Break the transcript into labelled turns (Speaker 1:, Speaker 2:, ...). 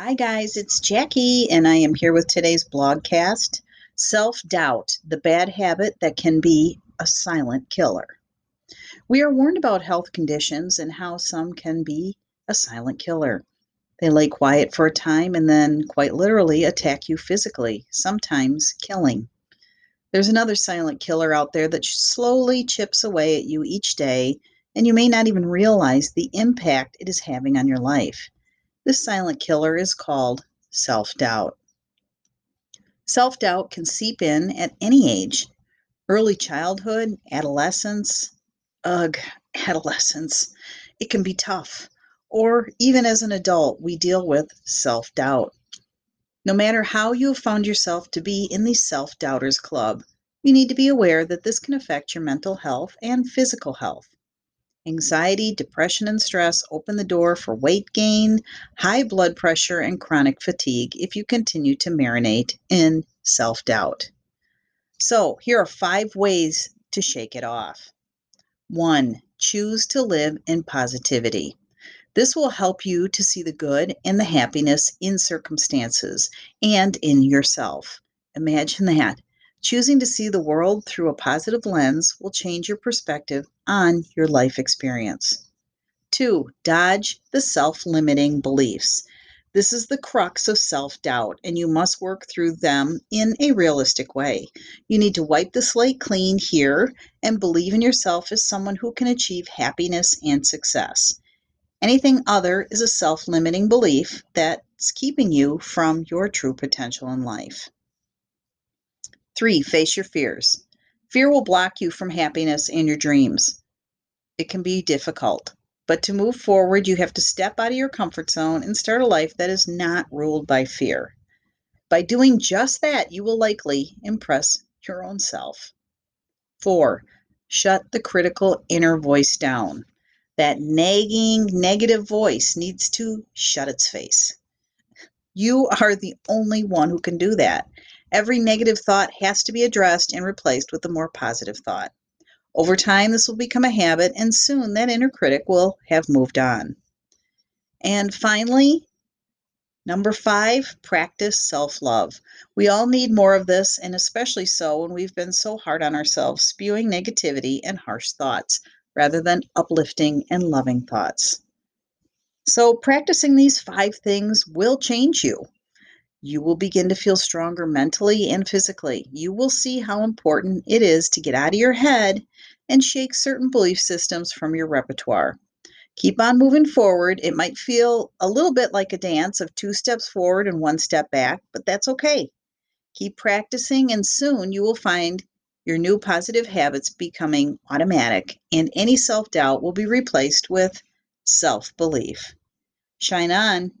Speaker 1: Hi, guys, it's Jackie, and I am here with today's blogcast Self Doubt, the bad habit that can be a silent killer. We are warned about health conditions and how some can be a silent killer. They lay quiet for a time and then, quite literally, attack you physically, sometimes killing. There's another silent killer out there that slowly chips away at you each day, and you may not even realize the impact it is having on your life. This silent killer is called self doubt. Self doubt can seep in at any age early childhood, adolescence. Ugh, adolescence. It can be tough. Or even as an adult, we deal with self doubt. No matter how you have found yourself to be in the self doubters club, you need to be aware that this can affect your mental health and physical health. Anxiety, depression, and stress open the door for weight gain, high blood pressure, and chronic fatigue if you continue to marinate in self doubt. So, here are five ways to shake it off. One, choose to live in positivity. This will help you to see the good and the happiness in circumstances and in yourself. Imagine that. Choosing to see the world through a positive lens will change your perspective on your life experience. Two, dodge the self limiting beliefs. This is the crux of self doubt, and you must work through them in a realistic way. You need to wipe the slate clean here and believe in yourself as someone who can achieve happiness and success. Anything other is a self limiting belief that's keeping you from your true potential in life. Three, face your fears. Fear will block you from happiness and your dreams. It can be difficult, but to move forward, you have to step out of your comfort zone and start a life that is not ruled by fear. By doing just that, you will likely impress your own self. Four, shut the critical inner voice down. That nagging negative voice needs to shut its face. You are the only one who can do that. Every negative thought has to be addressed and replaced with a more positive thought. Over time, this will become a habit, and soon that inner critic will have moved on. And finally, number five, practice self love. We all need more of this, and especially so when we've been so hard on ourselves, spewing negativity and harsh thoughts rather than uplifting and loving thoughts. So, practicing these five things will change you. You will begin to feel stronger mentally and physically. You will see how important it is to get out of your head and shake certain belief systems from your repertoire. Keep on moving forward. It might feel a little bit like a dance of two steps forward and one step back, but that's okay. Keep practicing, and soon you will find your new positive habits becoming automatic, and any self doubt will be replaced with self belief. Shine on.